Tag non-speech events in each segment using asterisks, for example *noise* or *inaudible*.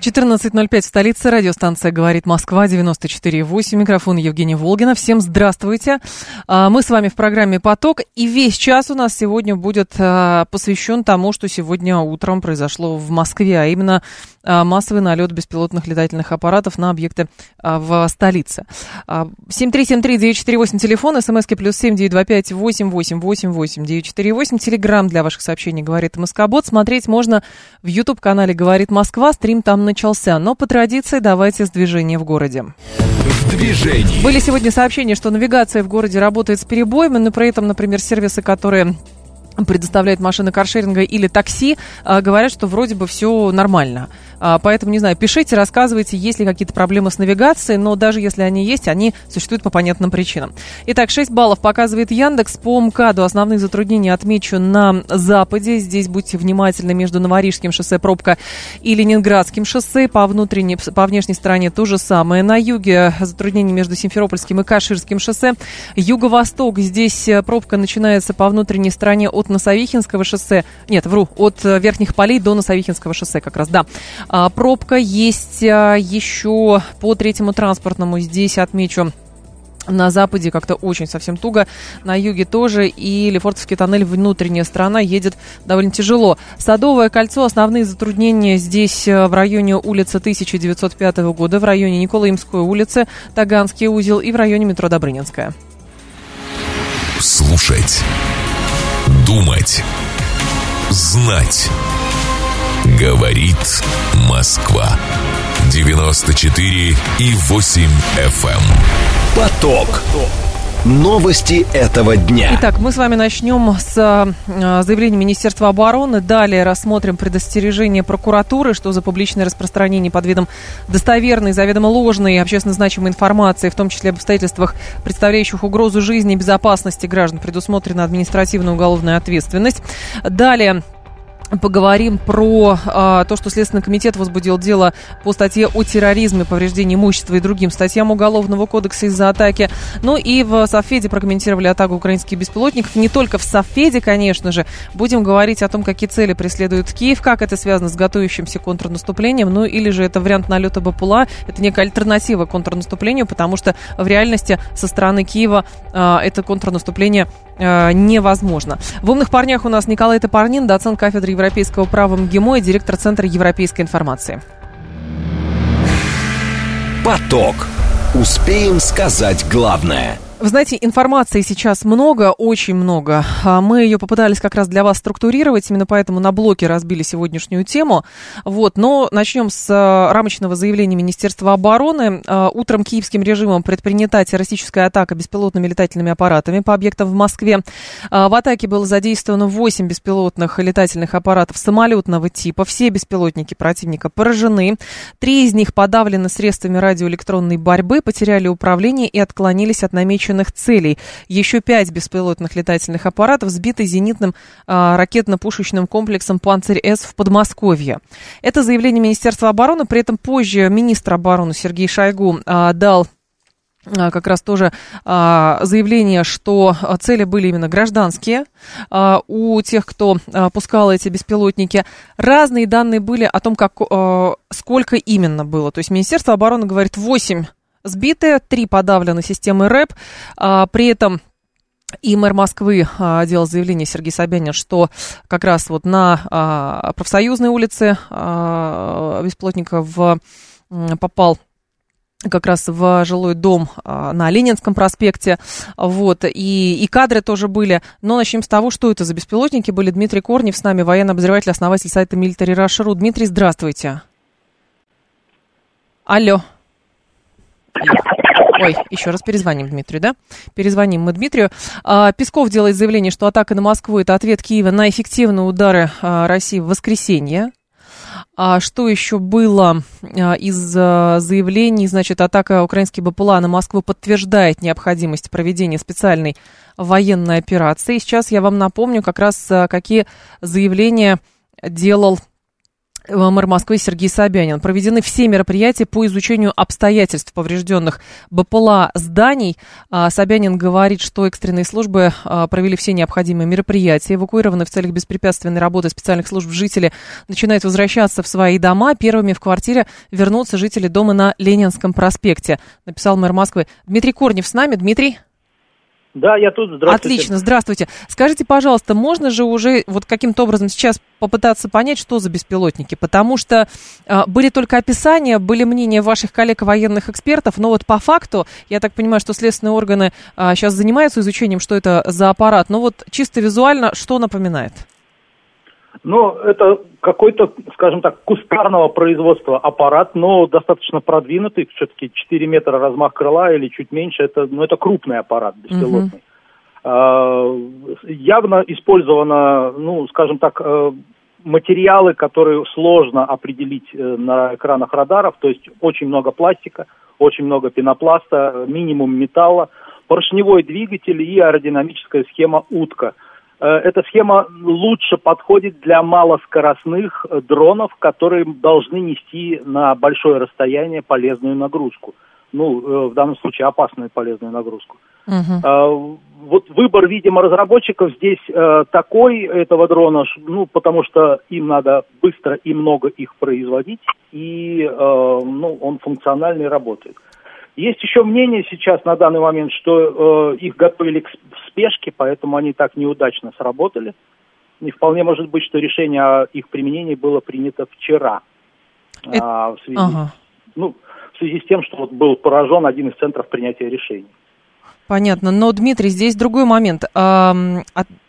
14.05 в столице. Радиостанция «Говорит Москва», 94.8. Микрофон Евгения Волгина. Всем здравствуйте. А, мы с вами в программе «Поток». И весь час у нас сегодня будет а, посвящен тому, что сегодня утром произошло в Москве, а именно а, массовый налет беспилотных летательных аппаратов на объекты в столице. 7373948, телефон, смски плюс 7925 888 948, телеграмм для ваших сообщений «Говорит Москобот». Смотреть можно в YouTube-канале «Говорит Москва», стрим там начался, но по традиции давайте с движения в городе. В движении. Были сегодня сообщения, что навигация в городе работает с перебоями, но при этом, например, сервисы, которые предоставляют машины каршеринга или такси, а, говорят, что вроде бы все нормально. А, поэтому, не знаю, пишите, рассказывайте, есть ли какие-то проблемы с навигацией, но даже если они есть, они существуют по понятным причинам. Итак, 6 баллов показывает Яндекс. По МКАДу основные затруднения отмечу на западе. Здесь будьте внимательны между Новорижским шоссе пробка и Ленинградским шоссе. По, внутренней, по внешней стороне то же самое. На юге затруднения между Симферопольским и Каширским шоссе. Юго-восток. Здесь э, пробка начинается по внутренней стороне от Носовихинского шоссе. Нет, вру, от э, Верхних полей до Носовихинского шоссе как раз, да. А, пробка есть а, еще по третьему транспортному. Здесь отмечу на западе как-то очень совсем туго, на юге тоже, и Лефортовский тоннель, внутренняя сторона, едет довольно тяжело. Садовое кольцо, основные затруднения здесь э, в районе улицы 1905 года, в районе Николаимской улицы, Таганский узел и в районе метро Добрынинская. Слушать. Думать. Знать. Говорит Москва. 94 и 8 FM. Эм. Поток. Новости этого дня. Итак, мы с вами начнем с э, заявления Министерства обороны. Далее рассмотрим предостережение прокуратуры, что за публичное распространение под видом достоверной, заведомо ложной и общественно значимой информации, в том числе об обстоятельствах, представляющих угрозу жизни и безопасности граждан, предусмотрена административная уголовная ответственность. Далее Поговорим про а, то, что Следственный комитет возбудил дело по статье о терроризме, повреждении имущества и другим статьям Уголовного кодекса из-за атаки. Ну и в Софеде прокомментировали атаку украинских беспилотников. Не только в Софеде, конечно же. Будем говорить о том, какие цели преследует Киев, как это связано с готовящимся контрнаступлением. Ну или же это вариант налета БПЛА. Это некая альтернатива контрнаступлению, потому что в реальности со стороны Киева а, это контрнаступление а, невозможно. В «Умных парнях» у нас Николай Топорнин, доцент кафедры европейского права МГИМО и директор Центра европейской информации. Поток. Успеем сказать главное – вы знаете, информации сейчас много, очень много. А мы ее попытались как раз для вас структурировать, именно поэтому на блоке разбили сегодняшнюю тему. Вот, но начнем с а, рамочного заявления Министерства обороны. А, утром киевским режимом предпринята террористическая атака беспилотными летательными аппаратами по объектам в Москве. В атаке было задействовано 8 беспилотных летательных аппаратов самолетного типа. Все беспилотники противника поражены. Три из них подавлены средствами радиоэлектронной борьбы, потеряли управление и отклонились от намеченных намеченных целей. Еще пять беспилотных летательных аппаратов сбиты зенитным а, ракетно-пушечным комплексом «Панцирь-С» в Подмосковье. Это заявление Министерства обороны. При этом позже министр обороны Сергей Шойгу а, дал а, как раз тоже а, заявление, что цели были именно гражданские а, у тех, кто а, пускал эти беспилотники. Разные данные были о том, как, сколько именно было. То есть Министерство обороны говорит 8 сбиты, три подавлены системы РЭП. А, при этом и мэр Москвы а, делал заявление Сергей Собянин, что как раз вот на а, профсоюзной улице а, бесплотника в, попал как раз в жилой дом а, на Ленинском проспекте, вот, и, и кадры тоже были. Но начнем с того, что это за беспилотники были. Дмитрий Корнев с нами, военный обозреватель, основатель сайта Military Rush.ru. Дмитрий, здравствуйте. Алло. Ой, еще раз перезвоним Дмитрию, да? Перезвоним мы Дмитрию. А, Песков делает заявление, что атака на Москву – это ответ Киева на эффективные удары а, России в воскресенье. А что еще было а, из заявлений? Значит, атака украинских БПЛА на Москву подтверждает необходимость проведения специальной военной операции. Сейчас я вам напомню как раз, какие заявления делал мэр Москвы Сергей Собянин. Проведены все мероприятия по изучению обстоятельств поврежденных БПЛА зданий. А, Собянин говорит, что экстренные службы а, провели все необходимые мероприятия. Эвакуированы в целях беспрепятственной работы специальных служб жители начинают возвращаться в свои дома. Первыми в квартире вернутся жители дома на Ленинском проспекте, написал мэр Москвы. Дмитрий Корнев с нами. Дмитрий? Да, я тут. Здравствуйте. Отлично, здравствуйте. Скажите, пожалуйста, можно же уже вот каким-то образом сейчас попытаться понять, что за беспилотники? Потому что э, были только описания, были мнения ваших коллег военных экспертов, но вот по факту, я так понимаю, что следственные органы э, сейчас занимаются изучением, что это за аппарат, но вот чисто визуально что напоминает? Ну, это какой-то, скажем так, кустарного производства аппарат, но достаточно продвинутый, все-таки 4 метра размах крыла или чуть меньше, это, ну, это крупный аппарат беспилотный. Uh-huh. явно использовано, ну, скажем так, э, материалы, которые сложно определить э, на экранах радаров, то есть очень много пластика, очень много пенопласта, минимум металла, поршневой двигатель и аэродинамическая схема утка – эта схема лучше подходит для малоскоростных э, дронов, которые должны нести на большое расстояние полезную нагрузку. Ну, э, в данном случае опасную полезную нагрузку. Uh-huh. Вот выбор, видимо, разработчиков здесь такой этого дрона, ну, потому что им надо быстро и много их производить, и ну, он функциональный работает. Есть еще мнение сейчас на данный момент, что э, их готовили к спешке, поэтому они так неудачно сработали. И вполне может быть, что решение о их применении было принято вчера. Это... А, в, связи, ага. ну, в связи с тем, что вот был поражен один из центров принятия решений. Понятно. Но, Дмитрий, здесь другой момент.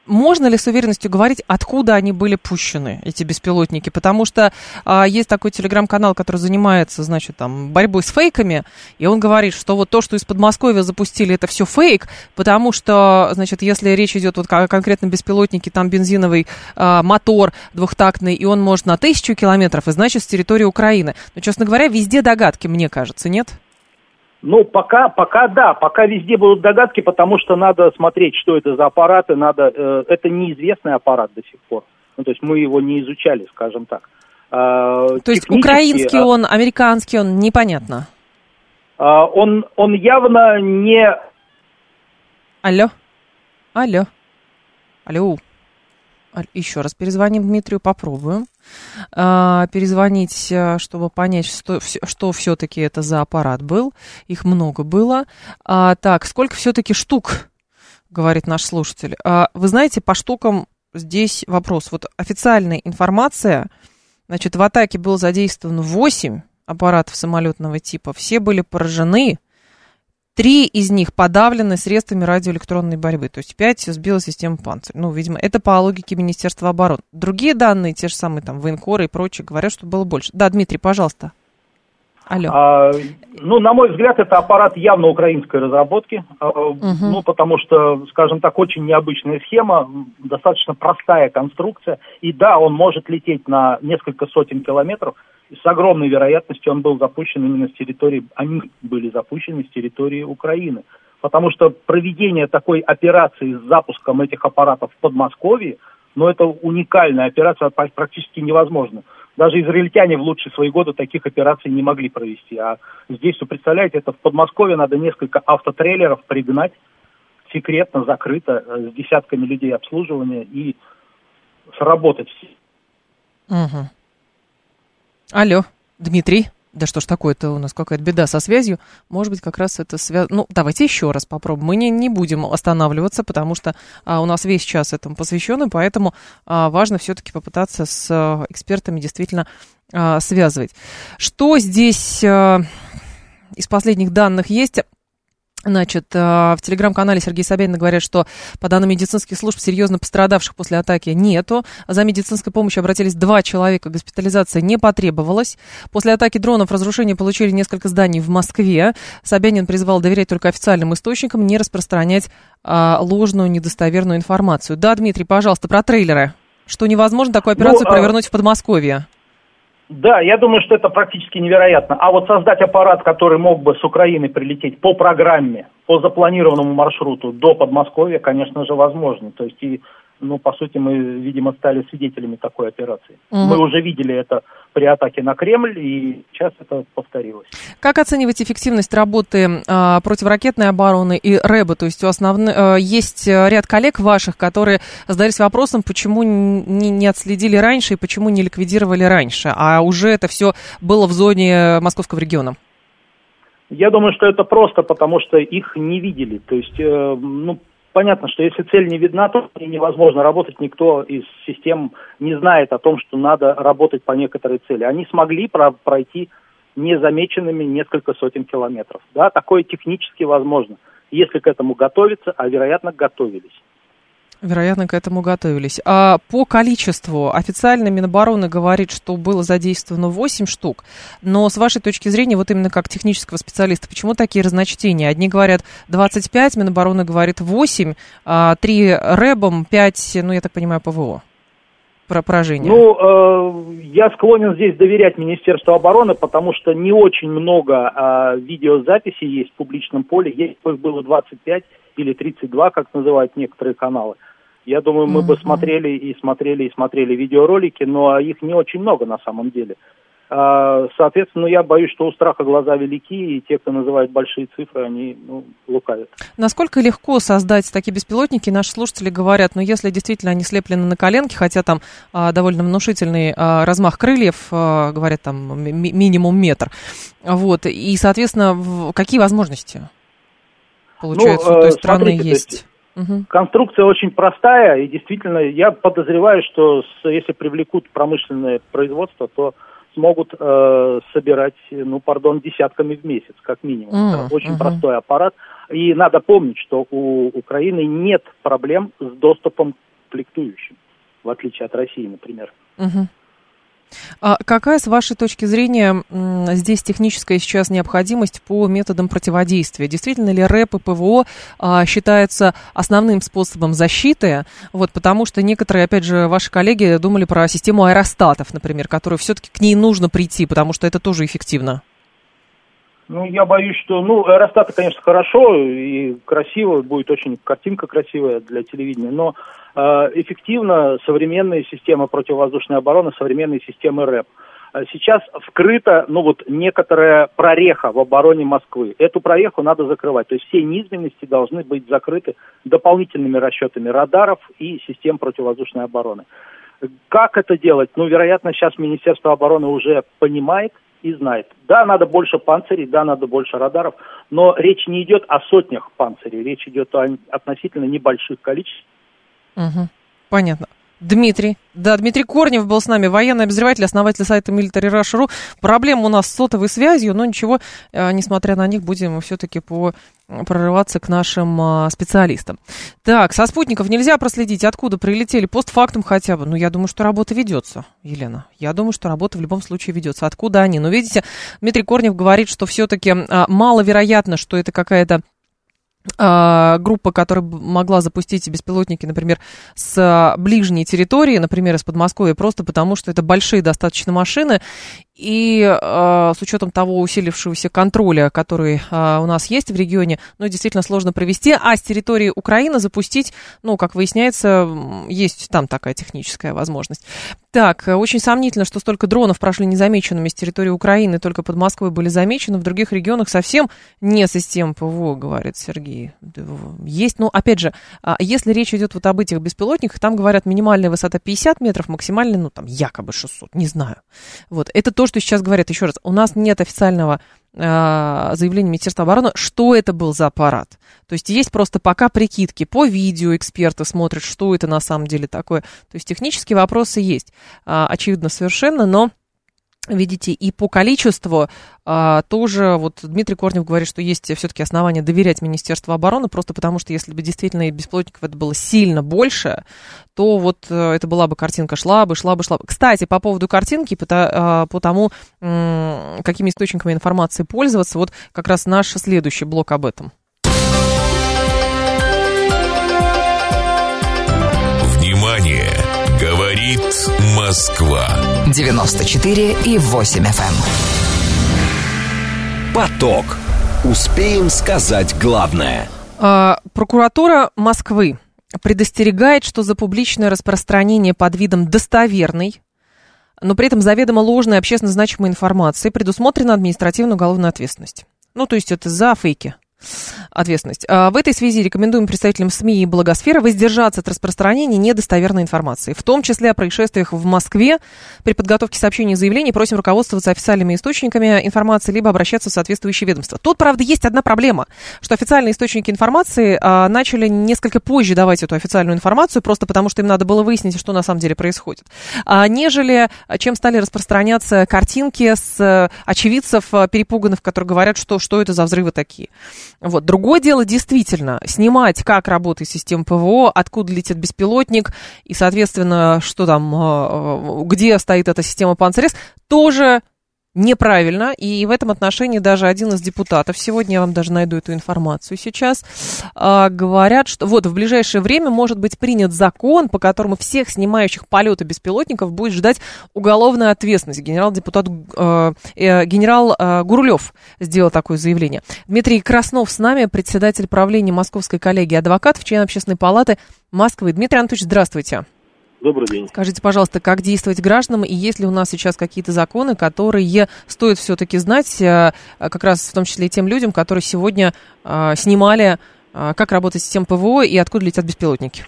Можно ли с уверенностью говорить, откуда они были пущены, эти беспилотники? Потому что а, есть такой телеграм-канал, который занимается, значит, там, борьбой с фейками, и он говорит, что вот то, что из Подмосковья запустили, это все фейк, потому что, значит, если речь идет вот о конкретном беспилотнике, там бензиновый а, мотор двухтактный, и он может на тысячу километров, и значит, с территории Украины. Но, честно говоря, везде догадки, мне кажется, нет? Ну, пока, пока да, пока везде будут догадки, потому что надо смотреть, что это за аппараты, надо, э, это неизвестный аппарат до сих пор. Ну, то есть мы его не изучали, скажем так. Э, то есть украинский а он, американский он, непонятно? Э, он, он явно не... Алло? Алло? Алло? Еще раз перезвоним Дмитрию, попробуем а, перезвонить, а, чтобы понять, что, что все-таки это за аппарат был. Их много было. А, так, сколько все-таки штук, говорит наш слушатель. А, вы знаете, по штукам здесь вопрос. Вот официальная информация, значит, в атаке было задействовано 8 аппаратов самолетного типа. Все были поражены. Три из них подавлены средствами радиоэлектронной борьбы, то есть пять сбила система «Панцирь». Ну, видимо, это по логике Министерства обороны. Другие данные, те же самые там военкоры и прочие, говорят, что было больше. Да, Дмитрий, пожалуйста. Алло. А, ну, на мой взгляд, это аппарат явно украинской разработки, угу. ну, потому что, скажем так, очень необычная схема, достаточно простая конструкция, и да, он может лететь на несколько сотен километров, с огромной вероятностью он был запущен именно с территории, они были запущены с территории Украины. Потому что проведение такой операции с запуском этих аппаратов в Подмосковье, ну, это уникальная операция, практически невозможно. Даже израильтяне в лучшие свои годы таких операций не могли провести. А здесь, вы представляете, это в Подмосковье надо несколько автотрейлеров пригнать, секретно, закрыто, э, с десятками людей обслуживания и сработать. Угу. Алло, Дмитрий. Да что ж такое-то у нас какая-то беда со связью. Может быть, как раз это связано... Ну, давайте еще раз попробуем. Мы не, не будем останавливаться, потому что а, у нас весь час этому посвящен, и поэтому а, важно все-таки попытаться с а, экспертами действительно а, связывать. Что здесь а, из последних данных есть? Значит, э, в телеграм-канале Сергей Собянин говорят, что по данным медицинских служб серьезно пострадавших после атаки нету. За медицинской помощью обратились два человека, госпитализация не потребовалась. После атаки дронов разрушения получили несколько зданий в Москве. Собянин призвал доверять только официальным источникам, не распространять а, ложную, недостоверную информацию. Да, Дмитрий, пожалуйста, про трейлеры. Что невозможно такую операцию ну, а провернуть в Подмосковье. Да, я думаю, что это практически невероятно. А вот создать аппарат, который мог бы с Украины прилететь по программе, по запланированному маршруту до Подмосковья, конечно же, возможно. То есть и ну, по сути, мы, видимо, стали свидетелями такой операции. Угу. Мы уже видели это при атаке на Кремль, и сейчас это повторилось. Как оцениваете эффективность работы э, противоракетной обороны и РЭБа? То есть у основных э, есть ряд коллег ваших, которые задались вопросом, почему не, не отследили раньше и почему не ликвидировали раньше, а уже это все было в зоне московского региона. Я думаю, что это просто потому, что их не видели. То есть, э, ну, понятно, что если цель не видна, то невозможно работать. Никто из систем не знает о том, что надо работать по некоторой цели. Они смогли про пройти незамеченными несколько сотен километров. Да, такое технически возможно, если к этому готовиться, а вероятно готовились. Вероятно, к этому готовились. А по количеству официально Минобороны говорит, что было задействовано 8 штук, но с вашей точки зрения, вот именно как технического специалиста, почему такие разночтения? Одни говорят 25, Минобороны говорит 8, а 3 РЭБом, 5, ну, я так понимаю, ПВО про поражение? Ну, э, я склонен здесь доверять Министерству обороны, потому что не очень много э, видеозаписей есть в публичном поле. Есть их было 25 или 32, как называют некоторые каналы. Я думаю, мы mm-hmm. бы смотрели и смотрели и смотрели видеоролики, но их не очень много на самом деле. А, соответственно, я боюсь, что у страха глаза велики, и те, кто называет большие цифры, они ну, лукавят. Насколько легко создать такие беспилотники, наши слушатели говорят, ну, если действительно они слеплены на коленке, хотя там а, довольно внушительный а, размах крыльев, а, говорят, там ми- минимум метр, вот, и, соответственно, в, какие возможности, получается, ну, у той э, страны смотрите, есть? Угу. Конструкция очень простая, и действительно, я подозреваю, что с, если привлекут промышленное производство, то смогут э, собирать, ну, пардон, десятками в месяц, как минимум. Mm, Это очень uh простой аппарат. И надо помнить, что у Украины нет проблем с доступом к комплектующим, в отличие от России, например. uh а какая, с вашей точки зрения, здесь техническая сейчас необходимость по методам противодействия? Действительно ли РЭП и ПВО а, считаются основным способом защиты? Вот, потому что некоторые, опять же, ваши коллеги думали про систему аэростатов, например, которую все-таки к ней нужно прийти, потому что это тоже эффективно. Ну, я боюсь, что, ну, аэростаты, конечно, хорошо и красиво, будет очень картинка красивая для телевидения, но э, эффективно современные системы противовоздушной обороны, современные системы РЭП. А сейчас вскрыта, ну вот, некоторая прореха в обороне Москвы. Эту прореху надо закрывать. То есть все низменности должны быть закрыты дополнительными расчетами радаров и систем противовоздушной обороны. Как это делать? Ну, вероятно, сейчас Министерство обороны уже понимает, и знает. Да, надо больше панцирей, да, надо больше радаров, но речь не идет о сотнях панцирей, речь идет о относительно небольших количествах. Угу. Понятно. Дмитрий. Да, Дмитрий Корнев был с нами, военный обозреватель, основатель сайта Military Rush.ru. Проблема у нас с сотовой связью, но ничего, э, несмотря на них, будем все-таки по прорываться к нашим а, специалистам. Так, со спутников нельзя проследить, откуда прилетели, постфактум хотя бы. Ну, я думаю, что работа ведется, Елена. Я думаю, что работа в любом случае ведется. Откуда они? Но видите, Дмитрий Корнев говорит, что все-таки а, маловероятно, что это какая-то группа, которая могла запустить беспилотники, например, с ближней территории, например, из Подмосковья, просто потому что это большие достаточно машины, и э, с учетом того усилившегося контроля, который э, у нас есть в регионе, ну, действительно сложно провести. А с территории Украины запустить, ну, как выясняется, есть там такая техническая возможность. Так, очень сомнительно, что столько дронов прошли незамеченными с территории Украины, только под Москвой были замечены. В других регионах совсем не систем ПВО, говорит Сергей. Есть, ну, опять же, если речь идет вот об этих беспилотниках, там говорят минимальная высота 50 метров, максимальная, ну, там, якобы 600, не знаю. Вот, это тоже что сейчас говорят, еще раз, у нас нет официального э, заявления Министерства обороны, что это был за аппарат. То есть есть просто пока прикидки. По видео эксперты смотрят, что это на самом деле такое. То есть технические вопросы есть, э, очевидно, совершенно, но видите, и по количеству а, тоже, вот Дмитрий Корнев говорит, что есть все-таки основания доверять Министерству обороны, просто потому что если бы действительно беспилотников это было сильно больше, то вот а, это была бы картинка шла бы, шла бы, шла бы. Кстати, по поводу картинки, по, а, по тому, м- какими источниками информации пользоваться, вот как раз наш следующий блок об этом. Говорит Москва. 94 и 8 FM. Эм. Поток. Успеем сказать главное. А, прокуратура Москвы предостерегает, что за публичное распространение под видом достоверной, но при этом заведомо ложной общественно значимой информации предусмотрена административная уголовная ответственность. Ну, то есть это за фейки ответственность. А в этой связи рекомендуем представителям СМИ и благосферы воздержаться от распространения недостоверной информации, в том числе о происшествиях в Москве. При подготовке сообщений и заявлений просим руководствоваться официальными источниками информации, либо обращаться в соответствующие ведомства. Тут, правда, есть одна проблема, что официальные источники информации а, начали несколько позже давать эту официальную информацию, просто потому что им надо было выяснить, что на самом деле происходит, а, нежели чем стали распространяться картинки с а, очевидцев а, перепуганных, которые говорят, что, что это за взрывы такие. Вот. Другое дело, действительно, снимать, как работает система ПВО, откуда летит беспилотник, и, соответственно, что там, а, где стоит эта система Панцерес, тоже неправильно, и в этом отношении даже один из депутатов, сегодня я вам даже найду эту информацию сейчас, э, говорят, что вот в ближайшее время может быть принят закон, по которому всех снимающих полеты беспилотников будет ждать уголовная ответственность. Генерал-депутат, э, э, генерал э, Гурлев сделал такое заявление. Дмитрий Краснов с нами, председатель правления Московской коллегии адвокатов, член общественной палаты Москвы. Дмитрий Анатольевич, здравствуйте. Добрый день. Скажите, пожалуйста, как действовать гражданам, и есть ли у нас сейчас какие-то законы, которые стоит все-таки знать, э, как раз в том числе и тем людям, которые сегодня э, снимали, э, как работает система ПВО и откуда летят беспилотники?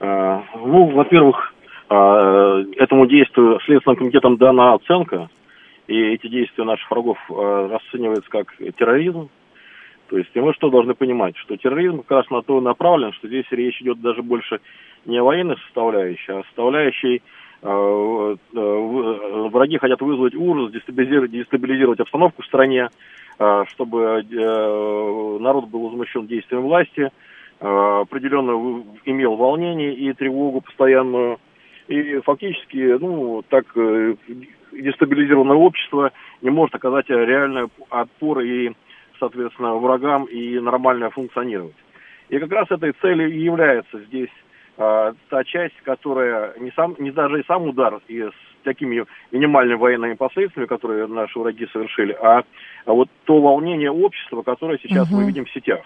Ну, во-первых, этому действию Следственным комитетом дана оценка, и эти действия наших врагов расцениваются как терроризм. То есть, и мы что должны понимать, что терроризм как раз на то направлен, что здесь речь идет даже больше не военной составляющей, а составляющей э, э, враги хотят вызвать ужас, дестабилизировать, обстановку в стране, э, чтобы народ был возмущен действием власти, определенно имел волнение и тревогу постоянную. И фактически, ну, так дестабилизированное общество не может оказать реальный отпор и, соответственно, врагам и нормально функционировать. И как раз этой целью и является здесь а, та часть, которая не, сам, не даже и сам удар и с такими минимальными военными последствиями, которые наши враги совершили, а, а вот то волнение общества, которое сейчас угу. мы видим в сетях.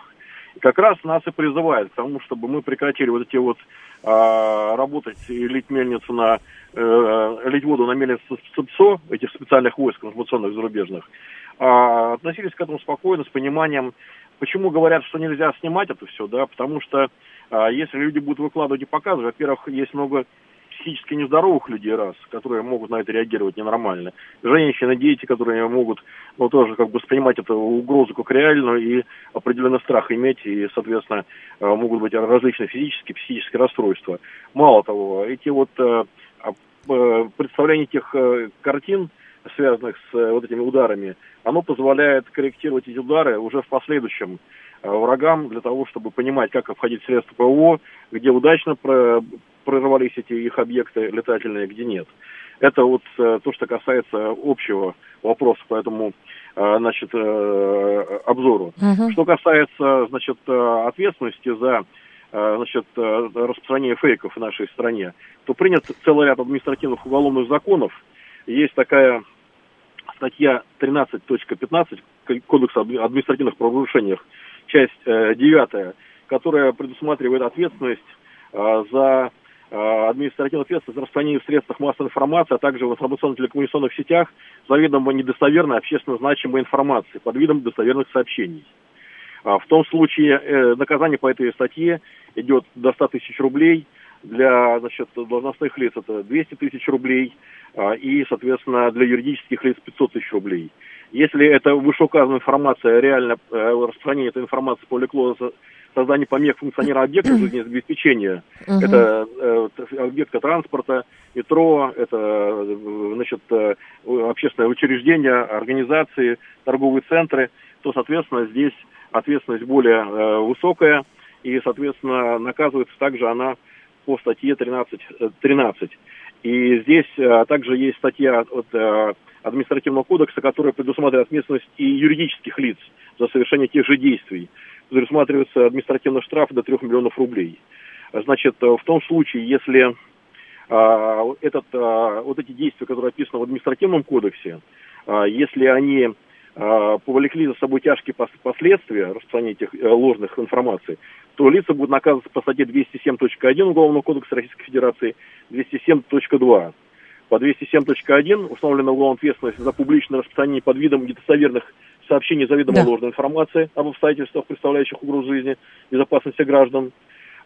И как раз нас и призывает к тому, чтобы мы прекратили вот эти вот а, работать и лить мельницу на э, лить воду на мельницу СПСО, этих специальных войск информационных зарубежных, а, относились к этому спокойно, с пониманием. Почему говорят, что нельзя снимать это все, да, потому что а если люди будут выкладывать и показывать, во-первых, есть много психически нездоровых людей, раз, которые могут на это реагировать ненормально. Женщины, дети, которые могут, ну, тоже как бы воспринимать эту угрозу как реальную и определенный страх иметь, и, соответственно, э, могут быть различные физические, психические расстройства. Мало того, эти вот э, э, представления тех картин, связанных с вот этими ударами, оно позволяет корректировать эти удары уже в последующем Э, врагам для того, чтобы понимать, как обходить средства ПВО, где удачно прорывались эти их объекты летательные, где нет. Это вот э, то, что касается общего вопроса по этому э, значит, обзору. Uh-huh. Что касается значит, ответственности за значит, распространение фейков в нашей стране, то принят целый ряд административных уголовных законов. Есть такая статья 13.15 Кодекса административных правонарушениях, часть э, девятая, которая предусматривает ответственность э, за э, административную ответственность за распространение в средствах массовой информации, а также в информационно-телекоммуникационных сетях заведомо недостоверной общественно значимой информации под видом достоверных сообщений. А в том случае э, наказание по этой статье идет до 100 тысяч рублей, для значит, должностных лиц это 200 тысяч рублей, а, и, соответственно, для юридических лиц 500 тысяч рублей. Если это вышеуказанная информация, реально э, распространение этой информации по леклозу, создание помех функционера объекта *clears throat* жизнеобеспечения, uh-huh. это э, объекты транспорта, метро, это значит, э, общественное учреждение, организации, торговые центры, то, соответственно, здесь ответственность более э, высокая, и, соответственно, наказывается также она по статье 13. 13. И здесь э, также есть статья от э, административного кодекса, которая предусматривает ответственность и юридических лиц за совершение тех же действий. Предусматривается административный штраф до 3 миллионов рублей. Значит, э, в том случае, если а, этот, а, вот эти действия, которые описаны в административном кодексе, а, если они э, повлекли за собой тяжкие последствия распространения этих э, ложных информаций, то лица будут наказываться по статье 207.1 Уголовного кодекса Российской Федерации, 207.2. По 207.1 установлена уголовная ответственность за публичное распространение под видом недостоверных сообщений заведомо да. ложной информации об обстоятельствах, представляющих угрозу жизни, безопасности граждан.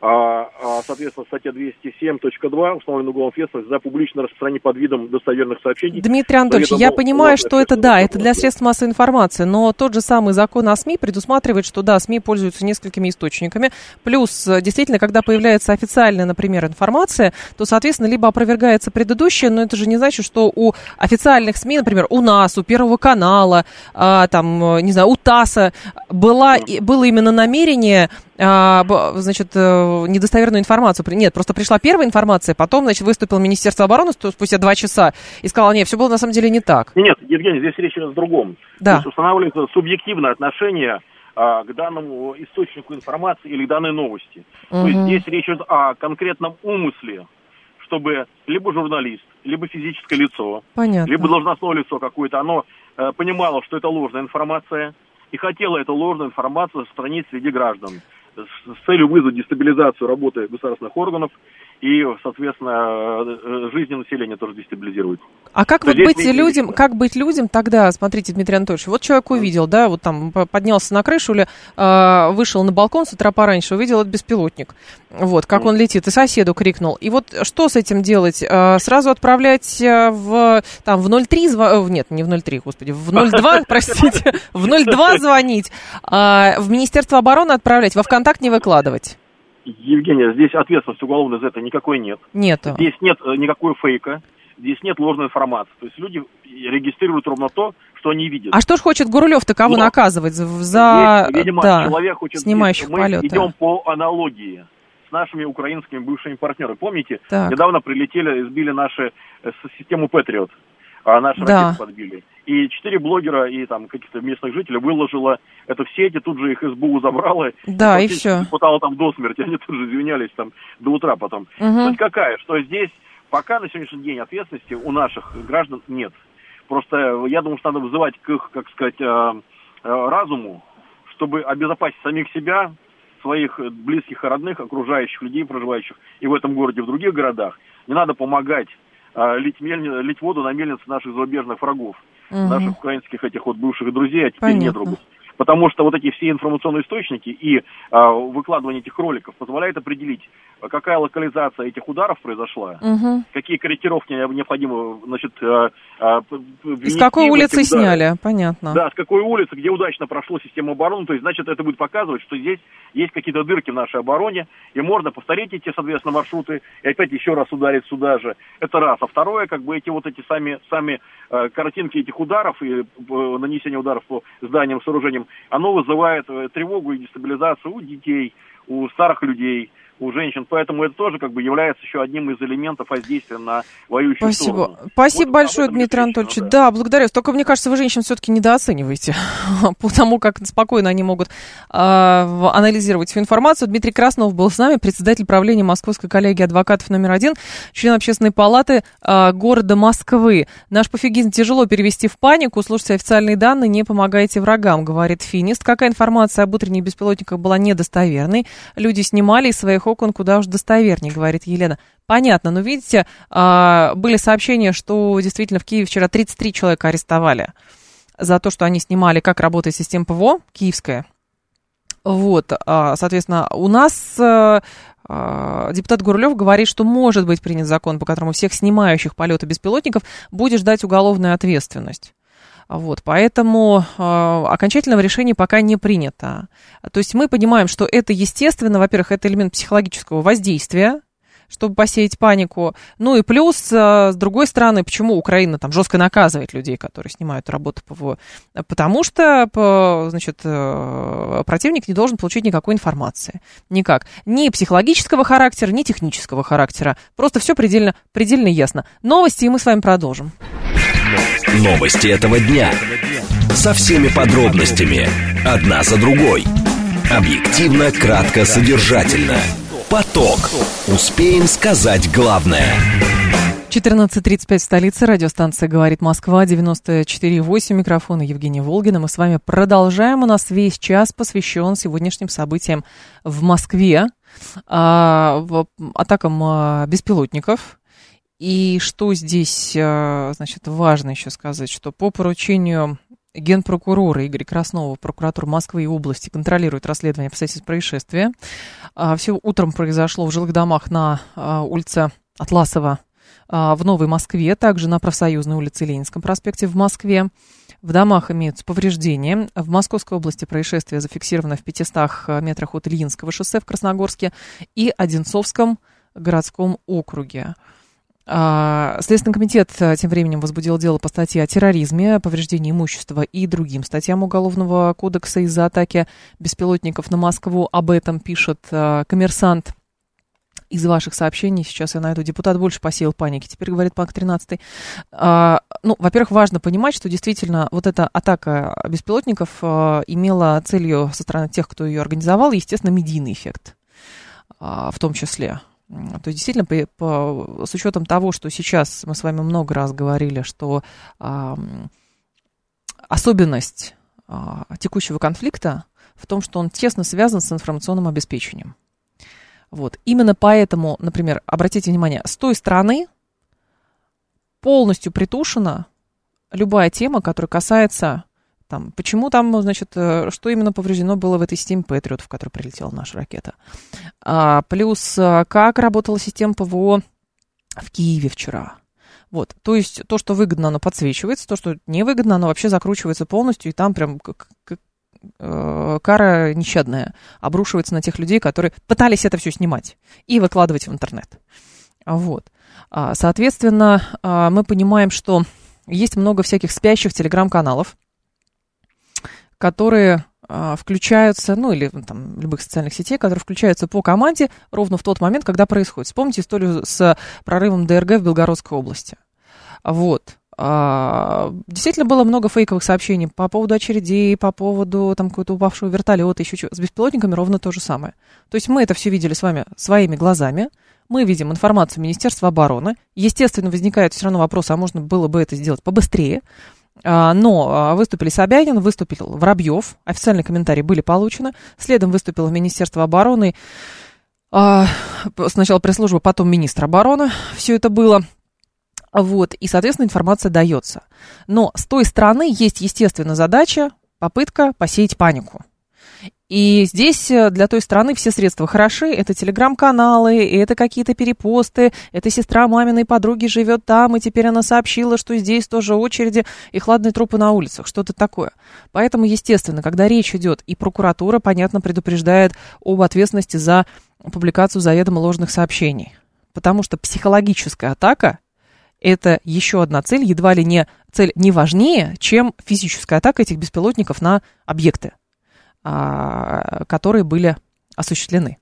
А, а, соответственно, статья 207.2 установлена уголовная ответственность за публичное распространение под видом достоверных сообщений. Дмитрий Анатольевич, я понимаю, что это, да, это для средств массовой информации, но тот же самый закон о СМИ предусматривает, что, да, СМИ пользуются несколькими источниками, плюс, э, действительно, когда появляется официальная, например, информация, то, соответственно, либо опровергается предыдущая, но это же не значит, что у официальных СМИ, например, у нас, у Первого канала, а, там, э, не знаю, у ТАССа была, было именно намерение значит, э, недостоверную информацию. Нет, просто пришла первая информация, потом, значит, выступил Министерство обороны спустя два часа и сказал, нет, все было на самом деле не так. Нет, Евгений, здесь речь идет о другом. Да. То есть устанавливается субъективное отношение а, к данному источнику информации или к данной новости. Угу. То есть здесь речь идет о конкретном умысле, чтобы либо журналист, либо физическое лицо, Понятно. либо должностное лицо какое-то, оно э, понимало, что это ложная информация, и хотело эту ложную информацию распространить среди граждан с целью вызвать дестабилизацию работы государственных органов и, соответственно, э, жизни населения тоже дестабилизировать. А как вот быть людям, как быть людям тогда, смотрите, Дмитрий Анатольевич, вот человек увидел, да, вот там поднялся на крышу или э, вышел на балкон с утра пораньше, увидел этот беспилотник, вот, как он летит, и соседу крикнул. И вот что с этим делать? Э, сразу отправлять э, в, там, в 03, зв... нет, не в 03, господи, в 02, *laughs* простите, в 02 звонить, в Министерство обороны отправлять, во ВКонтакт не выкладывать? Евгения, здесь ответственности уголовной за это никакой нет. Нет. Здесь нет э, никакой фейка, здесь нет ложной информации. То есть люди регистрируют ровно то, что они видят. А что ж хочет Гурулев-то кого Но наказывать за здесь, видимо, да, человек хочет снимающих здесь, мы полеты? идем по аналогии с нашими украинскими бывшими партнерами. Помните, так. недавно прилетели, сбили наши э, систему Патриот а наши да. ракеты подбили. И четыре блогера и там каких-то местных жителей выложила это в сети, тут же их СБУ забрала. Да, и, и все. Пытала там до смерти, они тут же извинялись там до утра потом. Угу. Суть какая, что здесь пока на сегодняшний день ответственности у наших граждан нет. Просто я думаю, что надо вызывать к их, как сказать, э, э, разуму, чтобы обезопасить самих себя, своих близких и родных, окружающих людей, проживающих и в этом городе, и в других городах. Не надо помогать лить, мель... лить воду на мельницы наших зарубежных врагов, угу. наших украинских этих вот бывших друзей, а теперь Понятно. недругов. Потому что вот эти все информационные источники и а, выкладывание этих роликов позволяет определить, какая локализация этих ударов произошла, угу. какие корректировки необходимы, значит, а, а, С какой улицы сняли, понятно. Да, с какой улицы, где удачно прошло система обороны, то есть, значит, это будет показывать, что здесь есть какие-то дырки в нашей обороне, и можно повторить эти, соответственно, маршруты, и опять еще раз ударить сюда же. Это раз. А второе, как бы эти вот эти сами, сами э, картинки этих ударов и э, нанесение ударов по зданиям, сооружениям, оно вызывает э, тревогу и дестабилизацию у детей, у старых людей, у женщин. Поэтому это тоже как бы является еще одним из элементов воздействия на воюющую Спасибо. сторону. Спасибо вот большое, Дмитрий Анатольевич. Да. да, благодарю. Только, мне кажется, вы женщин все-таки недооцениваете, *laughs* потому как спокойно они могут э, анализировать всю информацию. Дмитрий Краснов был с нами, председатель правления Московской коллегии адвокатов номер один, член общественной палаты э, города Москвы. Наш пофигизм тяжело перевести в панику. Слушайте официальные данные, не помогайте врагам, говорит Финист. Какая информация об утренних беспилотниках была недостоверной? Люди снимали из своих окон куда уж достовернее, говорит Елена. Понятно, но видите, а, были сообщения, что действительно в Киеве вчера 33 человека арестовали за то, что они снимали, как работает система ПВО киевская. Вот, а, соответственно, у нас а, депутат Гурлев говорит, что может быть принят закон, по которому всех снимающих полеты беспилотников будет ждать уголовная ответственность. Вот, поэтому э, окончательного решения пока не принято. То есть мы понимаем, что это естественно, во-первых, это элемент психологического воздействия, чтобы посеять панику. Ну и плюс, э, с другой стороны, почему Украина там жестко наказывает людей, которые снимают работу ПВО? Потому что, значит, э, противник не должен получить никакой информации. Никак. Ни психологического характера, ни технического характера. Просто все предельно, предельно ясно. Новости, и мы с вами продолжим. Новости этого дня. Со всеми подробностями. Одна за другой. Объективно, кратко, содержательно. Поток. Успеем сказать главное. 14.35 в столице. Радиостанция «Говорит Москва», 94.8. Микрофона Евгения Волгина. Мы с вами продолжаем. У нас весь час посвящен сегодняшним событиям в Москве, а, атакам а, беспилотников. И что здесь, а, значит, важно еще сказать, что по поручению генпрокурора Игоря Краснова, прокуратура Москвы и области контролирует расследование обстоятельств происшествия. Все утром произошло в жилых домах на улице Атласова, а, в Новой Москве, также на Профсоюзной улице Ленинском проспекте в Москве. В домах имеются повреждения. В Московской области происшествие зафиксировано в 500 метрах от Ильинского шоссе в Красногорске и Одинцовском городском округе. А, Следственный комитет а, тем временем возбудил дело по статье о терроризме, повреждении имущества и другим статьям Уголовного кодекса из-за атаки беспилотников на Москву. Об этом пишет коммерсант из ваших сообщений, сейчас я найду, депутат больше посеял паники, теперь говорит Пак 13. А, ну, во-первых, важно понимать, что действительно вот эта атака беспилотников а, имела целью со стороны тех, кто ее организовал, естественно, медийный эффект а, в том числе. То есть действительно, по, по, с учетом того, что сейчас мы с вами много раз говорили, что а, особенность а, текущего конфликта в том, что он тесно связан с информационным обеспечением. Вот. Именно поэтому, например, обратите внимание, с той стороны полностью притушена любая тема, которая касается там, почему там, значит, э, что именно повреждено было в этой системе Патриот, в которой прилетела наша ракета. А, плюс, э, как работала система ПВО в Киеве вчера. Вот, то есть то, что выгодно, оно подсвечивается, то, что невыгодно, оно вообще закручивается полностью, и там прям Э, кара нещадная обрушивается на тех людей, которые пытались это все снимать и выкладывать в интернет. Вот. А, соответственно, а, мы понимаем, что есть много всяких спящих телеграм-каналов, которые а, включаются, ну или там любых социальных сетей, которые включаются по команде ровно в тот момент, когда происходит. Вспомните историю с прорывом ДРГ в Белгородской области. Вот. А, действительно было много фейковых сообщений по поводу очередей, по поводу там какого-то упавшего вертолета, еще чего. С беспилотниками ровно то же самое. То есть мы это все видели с вами своими глазами, мы видим информацию Министерства обороны. Естественно, возникает все равно вопрос, а можно было бы это сделать побыстрее. А, но а, выступили Собянин, выступил Воробьев, официальные комментарии были получены. Следом выступило Министерство обороны, сначала пресс-служба, потом министр обороны. Все это было. Вот, и, соответственно, информация дается. Но с той стороны есть, естественно, задача, попытка посеять панику. И здесь э, для той страны все средства хороши. Это телеграм-каналы, это какие-то перепосты, это сестра маминой подруги живет там, и теперь она сообщила, что здесь тоже очереди и хладные трупы на улицах, что-то такое. Поэтому, естественно, когда речь идет, и прокуратура, понятно, предупреждает об ответственности за публикацию заведомо ложных сообщений. Потому что психологическая атака это еще одна цель, едва ли не цель не важнее, чем физическая атака этих беспилотников на объекты, которые были осуществлены.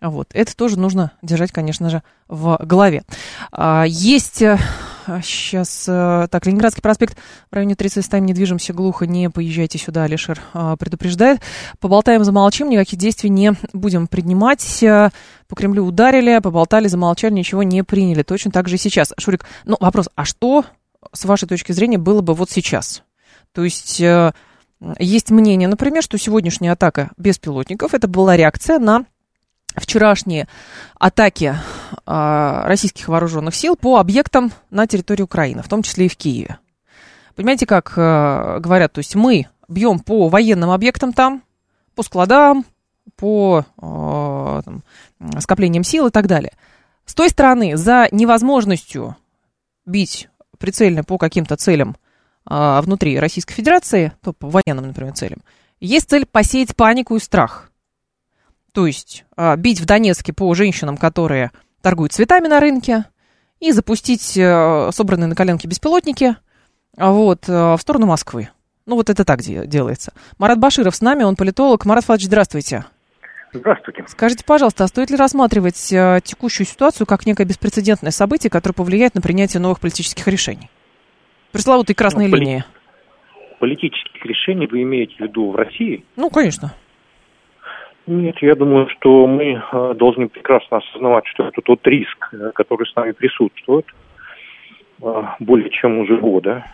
Вот. Это тоже нужно держать, конечно же, в голове. А, есть сейчас, э, так, Ленинградский проспект в районе 30 ставим, не движемся глухо, не поезжайте сюда, Алишер а, предупреждает. Поболтаем, замолчим, никаких действий не будем принимать. Э, по Кремлю ударили, поболтали, замолчали, ничего не приняли. Точно так же и сейчас. Шурик, ну вопрос, а что, с вашей точки зрения, было бы вот сейчас? То есть... Есть мнение, например, что сегодняшняя атака беспилотников это была реакция на вчерашние атаки э, российских вооруженных сил по объектам на территории Украины, в том числе и в Киеве. Понимаете, как э, говорят, то есть мы бьем по военным объектам там, по складам, по э, там, скоплениям сил и так далее. С той стороны, за невозможностью бить прицельно по каким-то целям внутри Российской Федерации, то по военным, например, целям, есть цель посеять панику и страх – то есть а, бить в Донецке по женщинам, которые торгуют цветами на рынке, и запустить а, собранные на коленке беспилотники а, вот, а, в сторону Москвы. Ну, вот это так де- делается. Марат Баширов с нами, он политолог. Марат Фадович, здравствуйте. Здравствуйте. Скажите, пожалуйста, а стоит ли рассматривать а, текущую ситуацию как некое беспрецедентное событие, которое повлияет на принятие новых политических решений? Пресловутые красные ну, линии. Политических решений вы имеете в виду в России? Ну, конечно. Нет, я думаю, что мы э, должны прекрасно осознавать, что это тот риск, э, который с нами присутствует. более чем уже года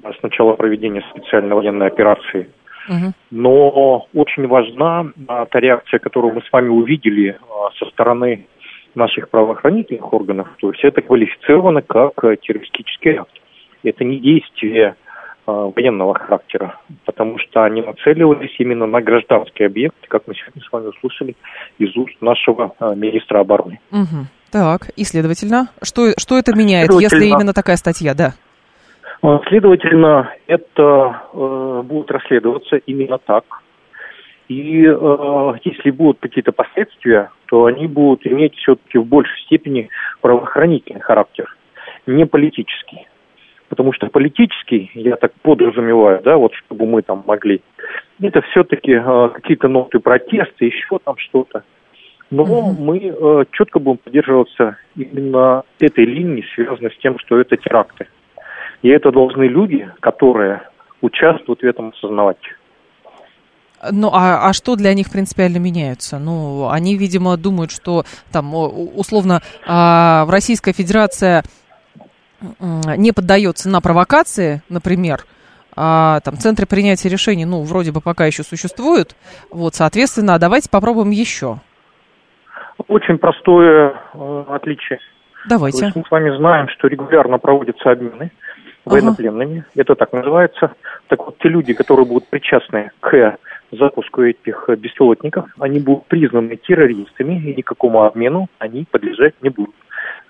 с начала проведения специальной военной операции. Угу. Но очень важна а, та реакция, которую мы с вами увидели а, со стороны наших правоохранительных органов. То есть это квалифицировано как террористический акт. Это не действие а, военного характера, потому что они нацеливались именно на гражданский объект, как мы сегодня с вами услышали из уст нашего а, министра обороны. Угу. Так, и следовательно, что, что это меняет, если именно такая статья, да? А, следовательно, это э, будет расследоваться именно так. И э, если будут какие-то последствия, то они будут иметь все-таки в большей степени правоохранительный характер, не политический. Потому что политический, я так подразумеваю, да, вот чтобы мы там могли, это все-таки э, какие-то ноты протеста, еще там что-то. Но угу. мы э, четко будем придерживаться именно этой линии, связанной с тем, что это теракты. И это должны люди, которые участвуют в этом осознавать. Ну, а, а что для них принципиально меняется? Ну, они, видимо, думают, что там, условно, а, в Российская Федерация не поддается на провокации, например, а там центры принятия решений, ну, вроде бы пока еще существуют. Вот, соответственно, давайте попробуем еще. Очень простое э, отличие. Давайте. То есть мы с вами знаем, что регулярно проводятся обмены военнопленными. Ага. Это так называется. Так вот, те люди, которые будут причастны к запуску этих беспилотников, они будут признаны террористами, и никакому обмену они подлежать не будут.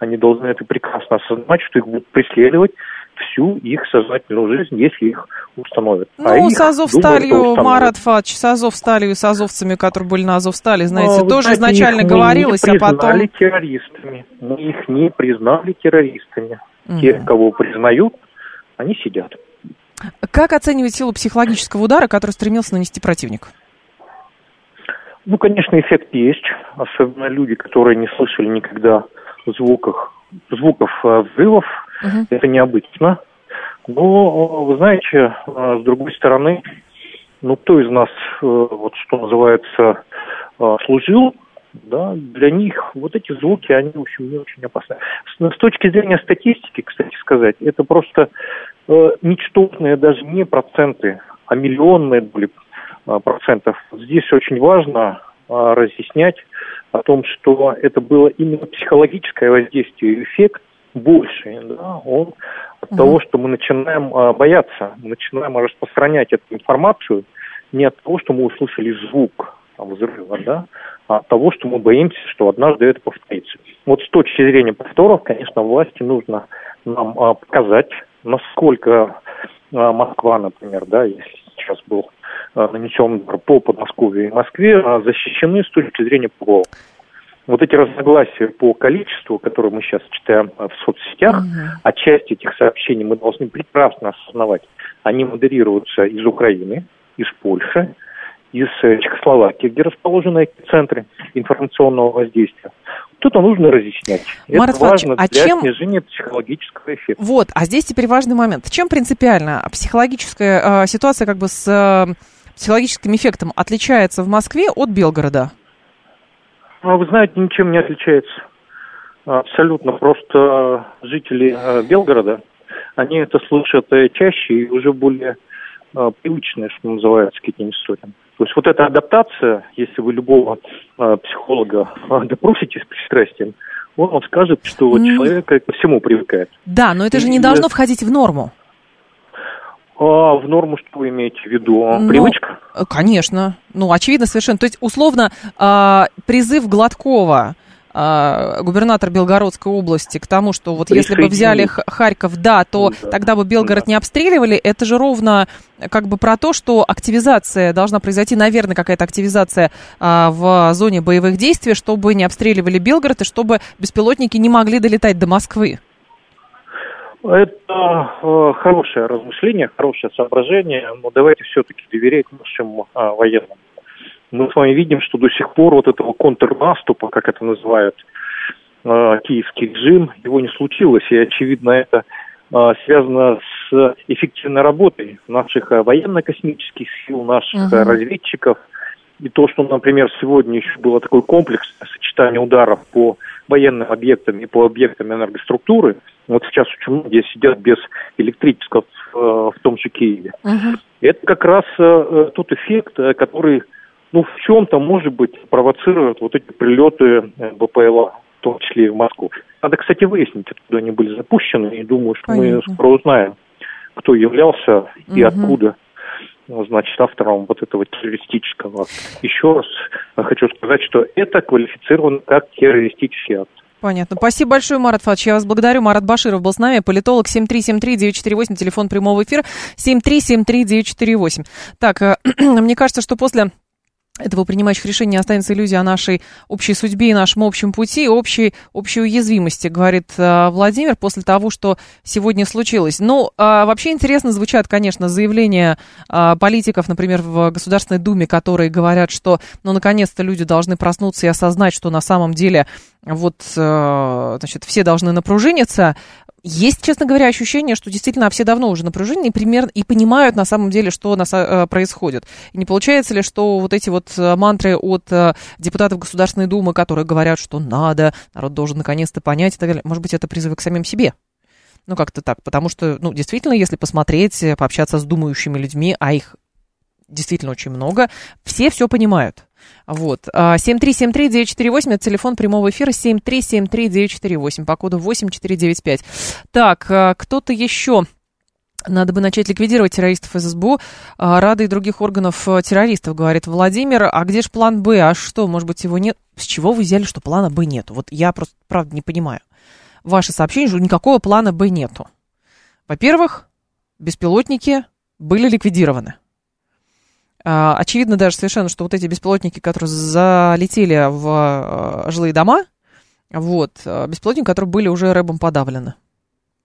Они должны это прекрасно осознать, что их будут преследовать всю их сознательную жизнь, если их установят. Ну, а с Азовсталью, Марат Фадч, с Азовсталью и с азовцами, которые были на Азовстале, знаете, а, тоже знаете, изначально говорилось, а потом... Мы террористами. Мы их не признали террористами. Угу. Те, кого признают, они сидят. Как оценивать силу психологического удара, который стремился нанести противник? Ну, конечно, эффект есть. Особенно люди, которые не слышали никогда звуках, звуков э, взрывов. Угу. Это необычно. Но, вы знаете, э, с другой стороны, ну, кто из нас, э, вот что называется, служил, да, для них вот эти звуки, они, в общем, не очень опасны. С, с точки зрения статистики, кстати сказать, это просто э, ничтожные даже не проценты, а миллионные доли э, процентов. Здесь очень важно э, разъяснять о том, что это было именно психологическое воздействие, эффект больше, да, он от mm того, что мы начинаем э, бояться, мы начинаем распространять эту информацию не от того, что мы услышали звук там, взрыва, да, а от того, что мы боимся, что однажды это повторится. Вот с точки зрения повторов, конечно, власти нужно нам а, показать, насколько а, Москва, например, да, если сейчас был а, нанесен по Подмосковью и Москве, а, защищены с точки зрения ПВО. Вот эти разногласия по количеству, которые мы сейчас читаем а, в соцсетях, uh-huh. а часть этих сообщений мы должны прекрасно осознавать. Они модерируются из Украины, из Польши, из э, Чехословакии, где расположены центры информационного воздействия. Тут нужно разъяснять. Марат Это важно а для чем... снижения психологического эффекта. Вот, а здесь теперь важный момент. Чем принципиально психологическая э, ситуация как бы с э, психологическим эффектом отличается в Москве от Белгорода? А вы знаете, ничем не отличается. Абсолютно. Просто жители э, Белгорода, они это слышат э, чаще и уже более привычные, что называется, к этим историям. То есть вот эта адаптация, если вы любого э, психолога э, допросите с пристрастием, он вам скажет, что mm. человек ко всему привыкает. Да, но это же не должно входить в норму. А в норму что вы имеете в виду? Ну, Привычка? Конечно. Ну, очевидно совершенно. То есть, условно, э, призыв Гладкова губернатор Белгородской области к тому, что вот если бы взяли Харьков, да, то да. тогда бы Белгород да. не обстреливали, это же ровно как бы про то, что активизация должна произойти, наверное, какая-то активизация а, в зоне боевых действий, чтобы не обстреливали Белгород и чтобы беспилотники не могли долетать до Москвы. Это э, хорошее размышление, хорошее соображение, но давайте все-таки доверять нашим э, военным мы с вами видим, что до сих пор вот этого контрнаступа, как это называют э, киевский режим, его не случилось. И, очевидно, это э, связано с эффективной работой наших э, военно-космических сил, наших uh-huh. разведчиков И то, что, например, сегодня еще было такое комплексное сочетание ударов по военным объектам и по объектам энергоструктуры, вот сейчас очень многие сидят без электричества в, в том же Киеве. Uh-huh. Это как раз тот эффект, который, ну, в чем-то, может быть, провоцирует вот эти прилеты э, БПЛА, в том числе и в Москву. Надо, кстати, выяснить, откуда они были запущены, и думаю, что Понятно. мы скоро узнаем, кто являлся и uh-huh. откуда ну, значит, автором вот этого террористического акта. Еще раз хочу сказать, что это квалифицировано как террористический акт. Понятно. Спасибо большое, Марат Фадович. Я вас благодарю. Марат Баширов был с нами, политолог 7373948, телефон прямого эфира 7373948. Так, э, *clears throat* мне кажется, что после этого принимающих решений останется иллюзия о нашей общей судьбе и нашем общем пути, общей, общей уязвимости, говорит э, Владимир, после того, что сегодня случилось. Ну, э, вообще интересно звучат, конечно, заявления э, политиков, например, в Государственной Думе, которые говорят, что, ну, наконец-то люди должны проснуться и осознать, что на самом деле вот, э, значит, все должны напружиниться. Есть, честно говоря, ощущение, что действительно все давно уже напряжены и, примерно, и понимают на самом деле, что нас, э, происходит. И не получается ли, что вот эти вот э, мантры от э, депутатов Государственной Думы, которые говорят, что надо, народ должен наконец-то понять и так далее, может быть, это призывы к самим себе? Ну, как-то так, потому что, ну, действительно, если посмотреть, пообщаться с думающими людьми, а их действительно очень много, все все понимают. Вот. 7373948, это телефон прямого эфира, 7373948, по коду 8495. Так, а, кто-то еще... Надо бы начать ликвидировать террористов из СБУ, а, Рады и других органов а, террористов, говорит Владимир. А где же план Б? А что, может быть, его нет? С чего вы взяли, что плана Б нету? Вот я просто, правда, не понимаю. Ваше сообщение, что никакого плана Б нету. Во-первых, беспилотники были ликвидированы. А, очевидно даже совершенно, что вот эти беспилотники, которые залетели в а, жилые дома, вот, а, беспилотники, которые были уже рэбом подавлены.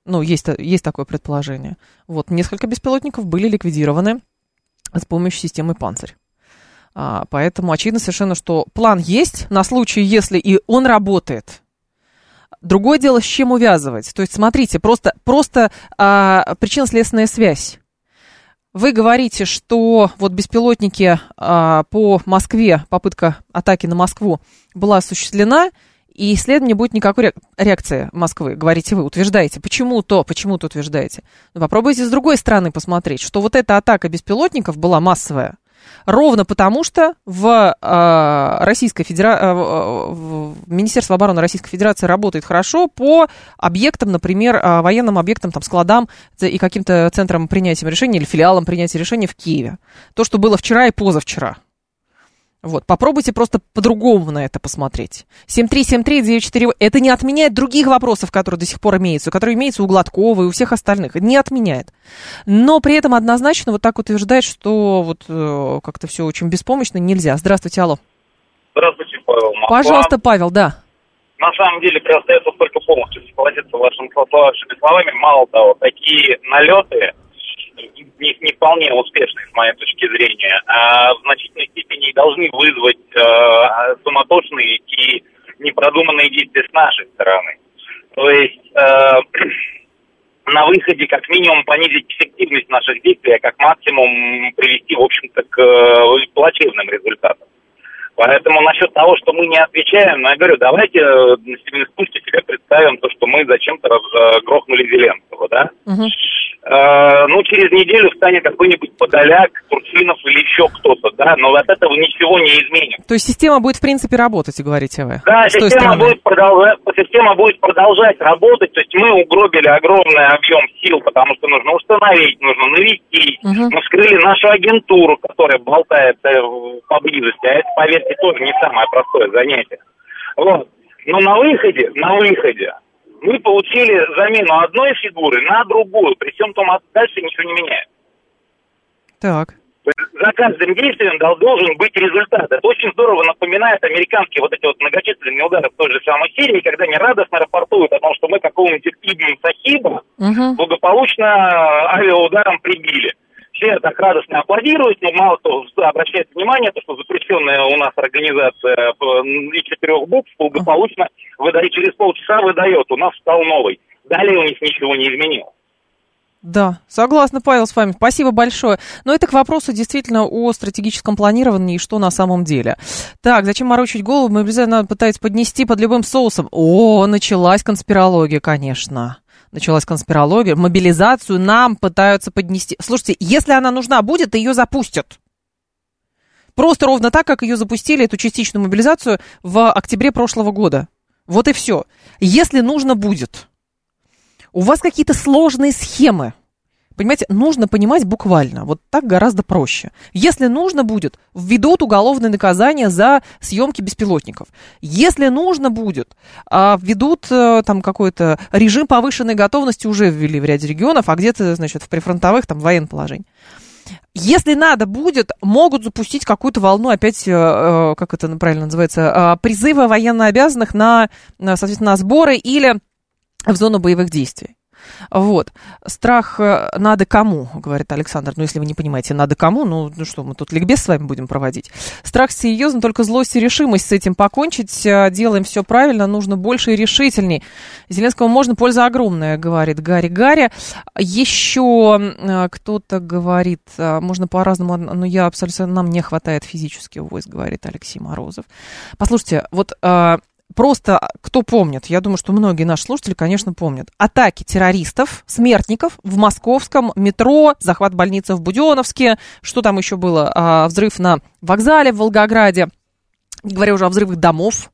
Ну, есть, есть такое предположение. Вот, несколько беспилотников были ликвидированы с помощью системы «Панцирь». А, поэтому очевидно совершенно, что план есть на случай, если и он работает. Другое дело, с чем увязывать. То есть, смотрите, просто, просто а, причинно-следственная связь. Вы говорите, что вот беспилотники а, по Москве, попытка атаки на Москву была осуществлена, и исследование будет никакой реакции Москвы, говорите вы, утверждаете. Почему-то, почему-то утверждаете. Но попробуйте с другой стороны посмотреть, что вот эта атака беспилотников была массовая, Ровно потому, что в, э, Российской Федера... Э, в Министерство обороны Российской Федерации работает хорошо по объектам, например, э, военным объектам, там, складам и каким-то центрам принятия решений или филиалам принятия решений в Киеве. То, что было вчера и позавчера. Вот, попробуйте просто по-другому на это посмотреть. 7373948, это не отменяет других вопросов, которые до сих пор имеются, которые имеются у Гладкова и у всех остальных. Не отменяет. Но при этом однозначно вот так утверждать, что вот э, как-то все очень беспомощно, нельзя. Здравствуйте, алло. Здравствуйте, Павел. Москва. Пожалуйста, Павел, да. На самом деле, остается только полностью согласиться вашими словами. Мало того, такие налеты не, не вполне успешны, с моей точки зрения, а в значительной степени должны вызвать э, суматошные и непродуманные действия с нашей стороны. То есть э, *clears throat* на выходе как минимум понизить эффективность наших действий, а как максимум привести, в общем-то, к э, плачевным результатам. Поэтому насчет того, что мы не отвечаем, ну, я говорю, давайте э, на спустя себе представим то, что мы зачем-то э, грохнули Зеленского, да? Угу. Э, ну, через неделю станет какой-нибудь Подоляк, Турчинов или еще кто-то, да, но от этого ничего не изменится. То есть система будет, в принципе, работать, говорите вы? Да, система будет, продолжать, система будет продолжать работать, то есть мы угробили огромный объем сил, потому что нужно установить, нужно навести, угу. мы вскрыли нашу агентуру, которая болтает э, поблизости, а это, поверьте, тоже не самое простое занятие. Вот. Но на выходе, на выходе, мы получили замену одной фигуры на другую, при всем том, дальше ничего не меняет. Так. За каждым действием должен быть результат. Это очень здорово напоминает американские вот эти вот многочисленные удары в той же самой Сирии, когда они радостно рапортуют о том, что мы какого-нибудь Ибн Сахиба угу. благополучно авиаударом прибили все так радостно аплодируют, но мало кто обращает внимание, то, что запрещенная у нас организация из четырех букв благополучно выдает, через полчаса выдает, у нас стал новый. Далее у них ничего не изменилось. Да, согласна, Павел, с вами. Спасибо большое. Но это к вопросу действительно о стратегическом планировании и что на самом деле. Так, зачем морочить голову? Мы обязательно пытаемся поднести под любым соусом. О, началась конспирология, конечно. Началась конспирология. Мобилизацию нам пытаются поднести. Слушайте, если она нужна будет, ее запустят. Просто ровно так, как ее запустили, эту частичную мобилизацию, в октябре прошлого года. Вот и все. Если нужно будет, у вас какие-то сложные схемы. Понимаете, нужно понимать буквально. Вот так гораздо проще. Если нужно будет, введут уголовное наказание за съемки беспилотников. Если нужно будет, а, введут э, там какой-то режим повышенной готовности уже ввели в ряде регионов, а где-то, значит, в прифронтовых там военное положение. Если надо будет, могут запустить какую-то волну опять, э, э, как это правильно называется, призыва военнообязанных на, соответственно, на сборы или в зону боевых действий. Вот. Страх э, надо кому, говорит Александр. Ну, если вы не понимаете, надо кому, ну, ну что, мы тут ликбез с вами будем проводить. Страх серьезно, только злость и решимость с этим покончить. Э, делаем все правильно, нужно больше и решительней. Зеленскому можно, польза огромная, говорит Гарри Гарри. Еще э, кто-то говорит, можно по-разному, но я абсолютно, нам не хватает физически войск, говорит Алексей Морозов. Послушайте, вот просто кто помнит, я думаю, что многие наши слушатели, конечно, помнят, атаки террористов, смертников в московском метро, захват больницы в Буденовске, что там еще было, а, взрыв на вокзале в Волгограде, не говоря уже о взрывах домов.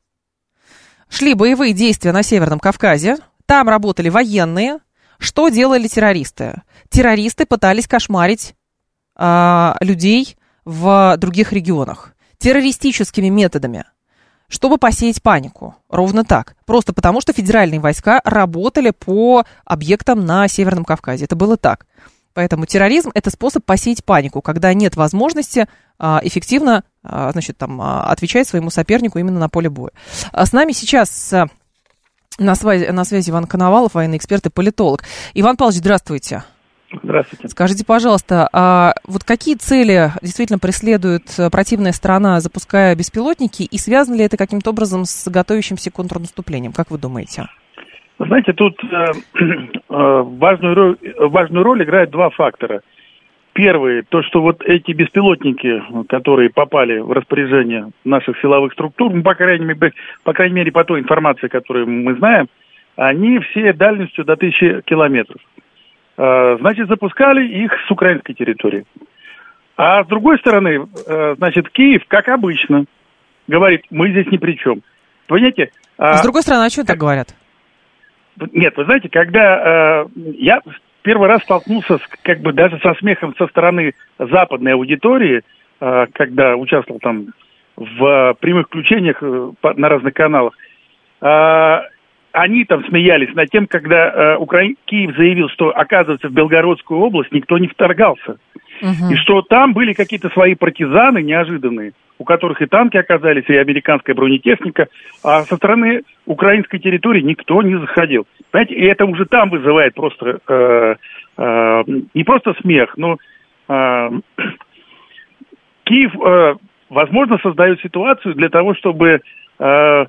Шли боевые действия на Северном Кавказе, там работали военные. Что делали террористы? Террористы пытались кошмарить а, людей в других регионах. Террористическими методами – чтобы посеять панику. Ровно так. Просто потому, что федеральные войска работали по объектам на Северном Кавказе. Это было так. Поэтому терроризм это способ посеять панику, когда нет возможности а, эффективно а, значит, там, а, отвечать своему сопернику именно на поле боя. А с нами сейчас на связи, на связи Иван Коновалов, военный эксперт и политолог. Иван Павлович, здравствуйте. Здравствуйте. Скажите, пожалуйста, а вот какие цели действительно преследует э, противная сторона, запуская беспилотники, и связано ли это каким-то образом с готовящимся контрнаступлением? Как вы думаете? Знаете, тут э, *clears throat* э, важную, важную роль играют два фактора. Первый, то, что вот эти беспилотники, которые попали в распоряжение наших силовых структур, ну, по крайней мере, по, крайней мере, по той информации, которую мы знаем, они все дальностью до тысячи километров. Э, значит, запускали их с украинской территории. А с другой стороны, э, значит, Киев, как обычно, говорит, мы здесь ни при чем. Понимаете? А с другой стороны, а что так говорят? Нет, вы знаете, когда э, я первый раз столкнулся с, как бы даже со смехом со стороны западной аудитории, когда участвовал там в прямых включениях на разных каналах, э, они там смеялись над тем, когда э, Укра... Киев заявил, что, оказывается, в Белгородскую область никто не вторгался. Угу. И что там были какие-то свои партизаны неожиданные, у которых и танки оказались, и американская бронетехника, а со стороны украинской территории никто не заходил. Знаете, и это уже там вызывает просто э, э, не просто смех, но э, *clears throat* Киев, э, возможно, создает ситуацию для того, чтобы э,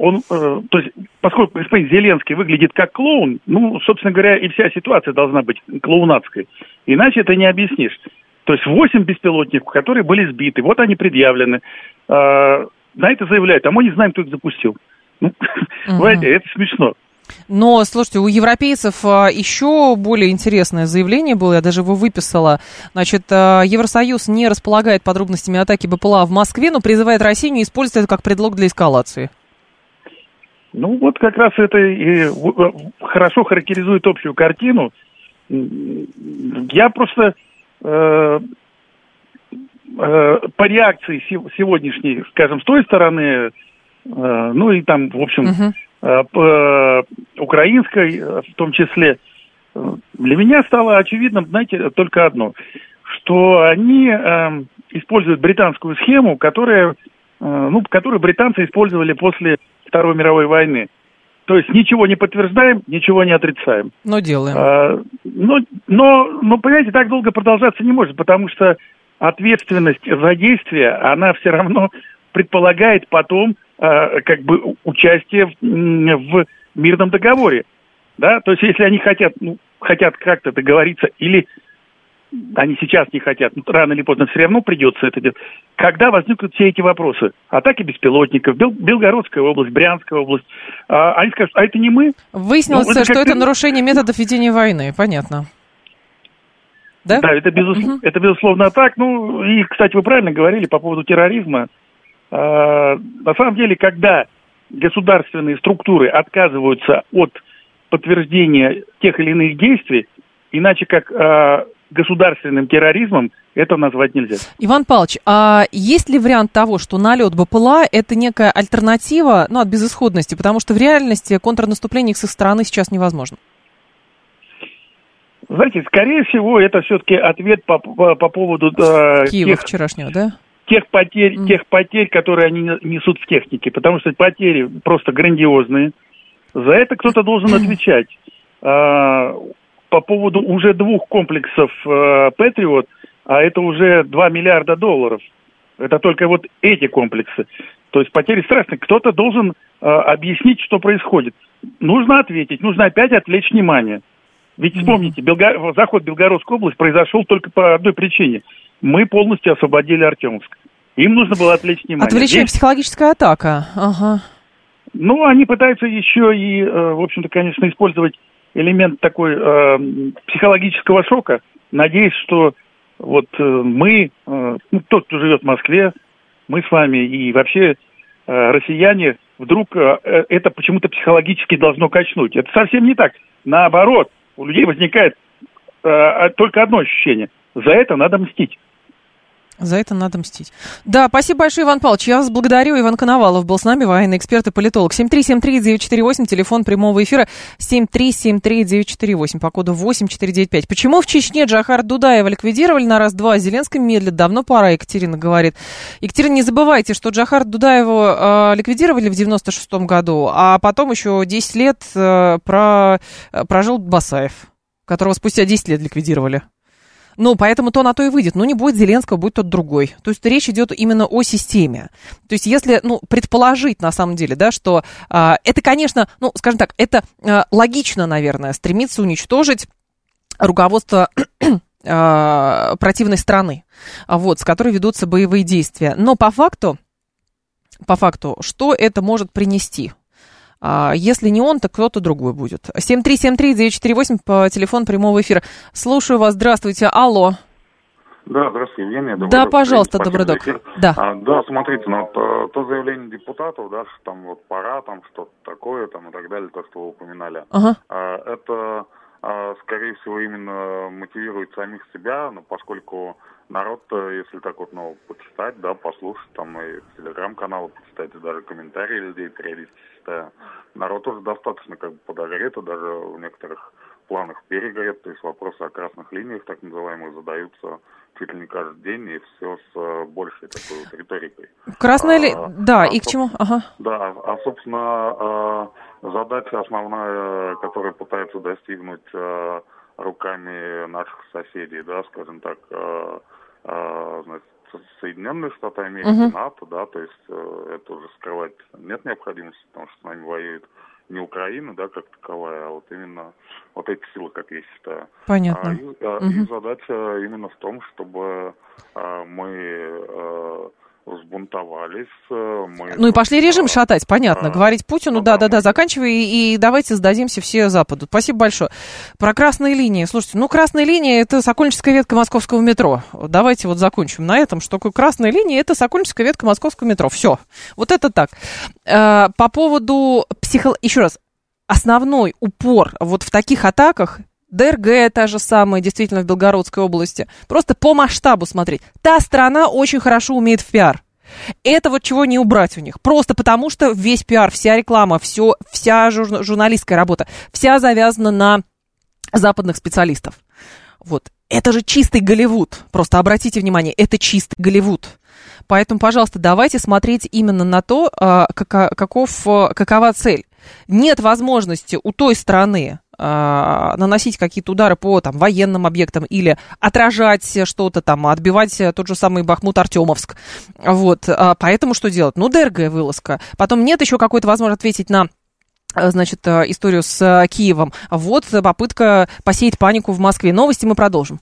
он, э, то есть, поскольку господин Зеленский выглядит как клоун, ну, собственно говоря, и вся ситуация должна быть клоунадской. Иначе это не объяснишь. То есть восемь беспилотников, которые были сбиты, вот они предъявлены. Э, на это заявляют, а мы не знаем, кто их запустил. Ну, *laughs* понимаете, это смешно. Но, слушайте, у европейцев а, еще более интересное заявление было, я даже его выписала. Значит, а, Евросоюз не располагает подробностями атаки БПЛА в Москве, но призывает Россию не использовать это как предлог для эскалации. Ну, вот как раз это и э, хорошо характеризует общую картину. Я просто э, э, по реакции сегодняшней, скажем, с той стороны, э, ну и там, в общем, uh-huh. э, по, украинской э, в том числе, э, для меня стало очевидным, знаете, только одно, что они э, используют британскую схему, которая, э, ну, которую британцы использовали после Второй мировой войны. То есть ничего не подтверждаем, ничего не отрицаем. Но делаем. А, но, но, но, понимаете, так долго продолжаться не может, потому что ответственность за действие, она все равно предполагает потом а, как бы участие в, в мирном договоре. Да? То есть если они хотят, ну, хотят как-то договориться, или они сейчас не хотят, но рано или поздно все равно придется это делать. Когда возникнут все эти вопросы? Атаки беспилотников, Бел, Белгородская область, Брянская область. А, они скажут, а это не мы? Выяснилось, ну, это что это нарушение методов ведения войны, понятно. Да? Да, это, безус... угу. это безусловно так. Ну, и, кстати, вы правильно говорили по поводу терроризма. А, на самом деле, когда государственные структуры отказываются от подтверждения тех или иных действий, иначе как а, государственным терроризмом это назвать нельзя. Иван Павлович, а есть ли вариант того, что налет БПЛА – это некая альтернатива ну, от безысходности, потому что в реальности контрнаступление с их стороны сейчас невозможно? Знаете, скорее всего, это все-таки ответ по, по, по поводу э, Киева тех, вчерашнего, да? Тех потерь, mm. тех потерь, которые они несут в технике, потому что потери просто грандиозные. За это кто-то должен *clears throat* отвечать. А, по поводу уже двух комплексов э, Патриот, а это уже 2 миллиарда долларов. Это только вот эти комплексы. То есть потери страшные. Кто-то должен э, объяснить, что происходит. Нужно ответить, нужно опять отвлечь внимание. Ведь вспомните, Белго... заход в Белгородскую область произошел только по одной причине. Мы полностью освободили Артемовск. Им нужно было отвлечь внимание. Отвлечение, Здесь... психологическая атака. Ага. Ну, они пытаются еще и, э, в общем-то, конечно, использовать элемент такой э, психологического шока. Надеюсь, что вот э, мы, э, ну, тот, кто живет в Москве, мы с вами и вообще э, россияне, вдруг э, э это почему-то психологически должно качнуть. Это совсем не так. Наоборот, у людей возникает э, только одно ощущение. За это надо мстить. За это надо мстить. Да, спасибо большое, Иван Павлович. Я вас благодарю. Иван Коновалов был с нами, военный эксперт и политолог. 7373948, телефон прямого эфира 7373948, по коду 8495. Почему в Чечне Джахар Дудаева ликвидировали на раз-два, Зеленский медлит? Давно пора, Екатерина говорит. Екатерина, не забывайте, что Джахар Дудаеву э, ликвидировали в 96-м году, а потом еще 10 лет э, про, э, прожил Басаев, которого спустя 10 лет ликвидировали. Ну, поэтому то на то и выйдет. Ну, не будет Зеленского, будет тот другой. То есть речь идет именно о системе. То есть если, ну, предположить на самом деле, да, что а, это, конечно, ну, скажем так, это а, логично, наверное, стремиться уничтожить руководство *clears throat* а, противной страны, вот, с которой ведутся боевые действия. Но по факту, по факту, что это может принести? А, если не он, то кто-то другой будет. 7373948 по телефону прямого эфира. Слушаю вас. Здравствуйте. Алло. Да, здравствуйте, Евгения. Добрый да, пожалуйста, Добродок. Да. А, да, смотрите, ну, то, то заявление депутатов, да, что там вот пора, там что-то такое, там и так далее, то, что вы упоминали. Ага. А, это, а, скорее всего, именно мотивирует самих себя, ну, поскольку народ, если так вот, ну, почитать, да, послушать, там и телеграм-каналы почитать, и даже комментарии людей периодически читаю, народ уже достаточно как бы подогрет, и даже в некоторых планах перегорет, то есть вопросы о красных линиях, так называемых, задаются чуть ли не каждый день, и все с э, большей такой вот риторикой. Красная ли... А, да, а, и к чему? Ага. Да, а, собственно, а, задача основная, которую пытаются достигнуть а, руками наших соседей, да, скажем так, значит, Соединенные Штаты Америки, uh-huh. НАТО, да, то есть э, это уже скрывать нет необходимости, потому что с нами воюет не Украина, да, как таковая, а вот именно вот эти силы, как я считаю. Понятно. А, и, а, uh-huh. и задача именно в том, чтобы а, мы а, взбунтовались. Э, мы ну и пошли режим шатать, понятно. А, Говорить Путину, да-да-да, ну, заканчивай и, давайте сдадимся все Западу. Спасибо большое. Про красные линии. Слушайте, ну красная линия это Сокольническая ветка московского метро. Давайте вот закончим на этом, что такое красная линия, это Сокольническая ветка московского метро. Все. Вот это так. Э, по поводу психо... Еще раз. Основной упор вот в таких атаках ДРГ та же самая, действительно, в Белгородской области. Просто по масштабу смотреть. Та страна очень хорошо умеет в пиар. Это вот чего не убрать у них. Просто потому, что весь пиар, вся реклама, все, вся жур, журналистская работа, вся завязана на западных специалистов. Вот. Это же чистый Голливуд. Просто обратите внимание, это чистый Голливуд. Поэтому, пожалуйста, давайте смотреть именно на то, а, каков, какова цель. Нет возможности у той страны а, наносить какие-то удары по там, военным объектам или отражать что-то там, отбивать тот же самый Бахмут-Артемовск. Вот, а, поэтому что делать? Ну, ДРГ вылазка. Потом нет еще какой-то возможности ответить на значит, историю с Киевом. Вот попытка посеять панику в Москве. Новости мы продолжим.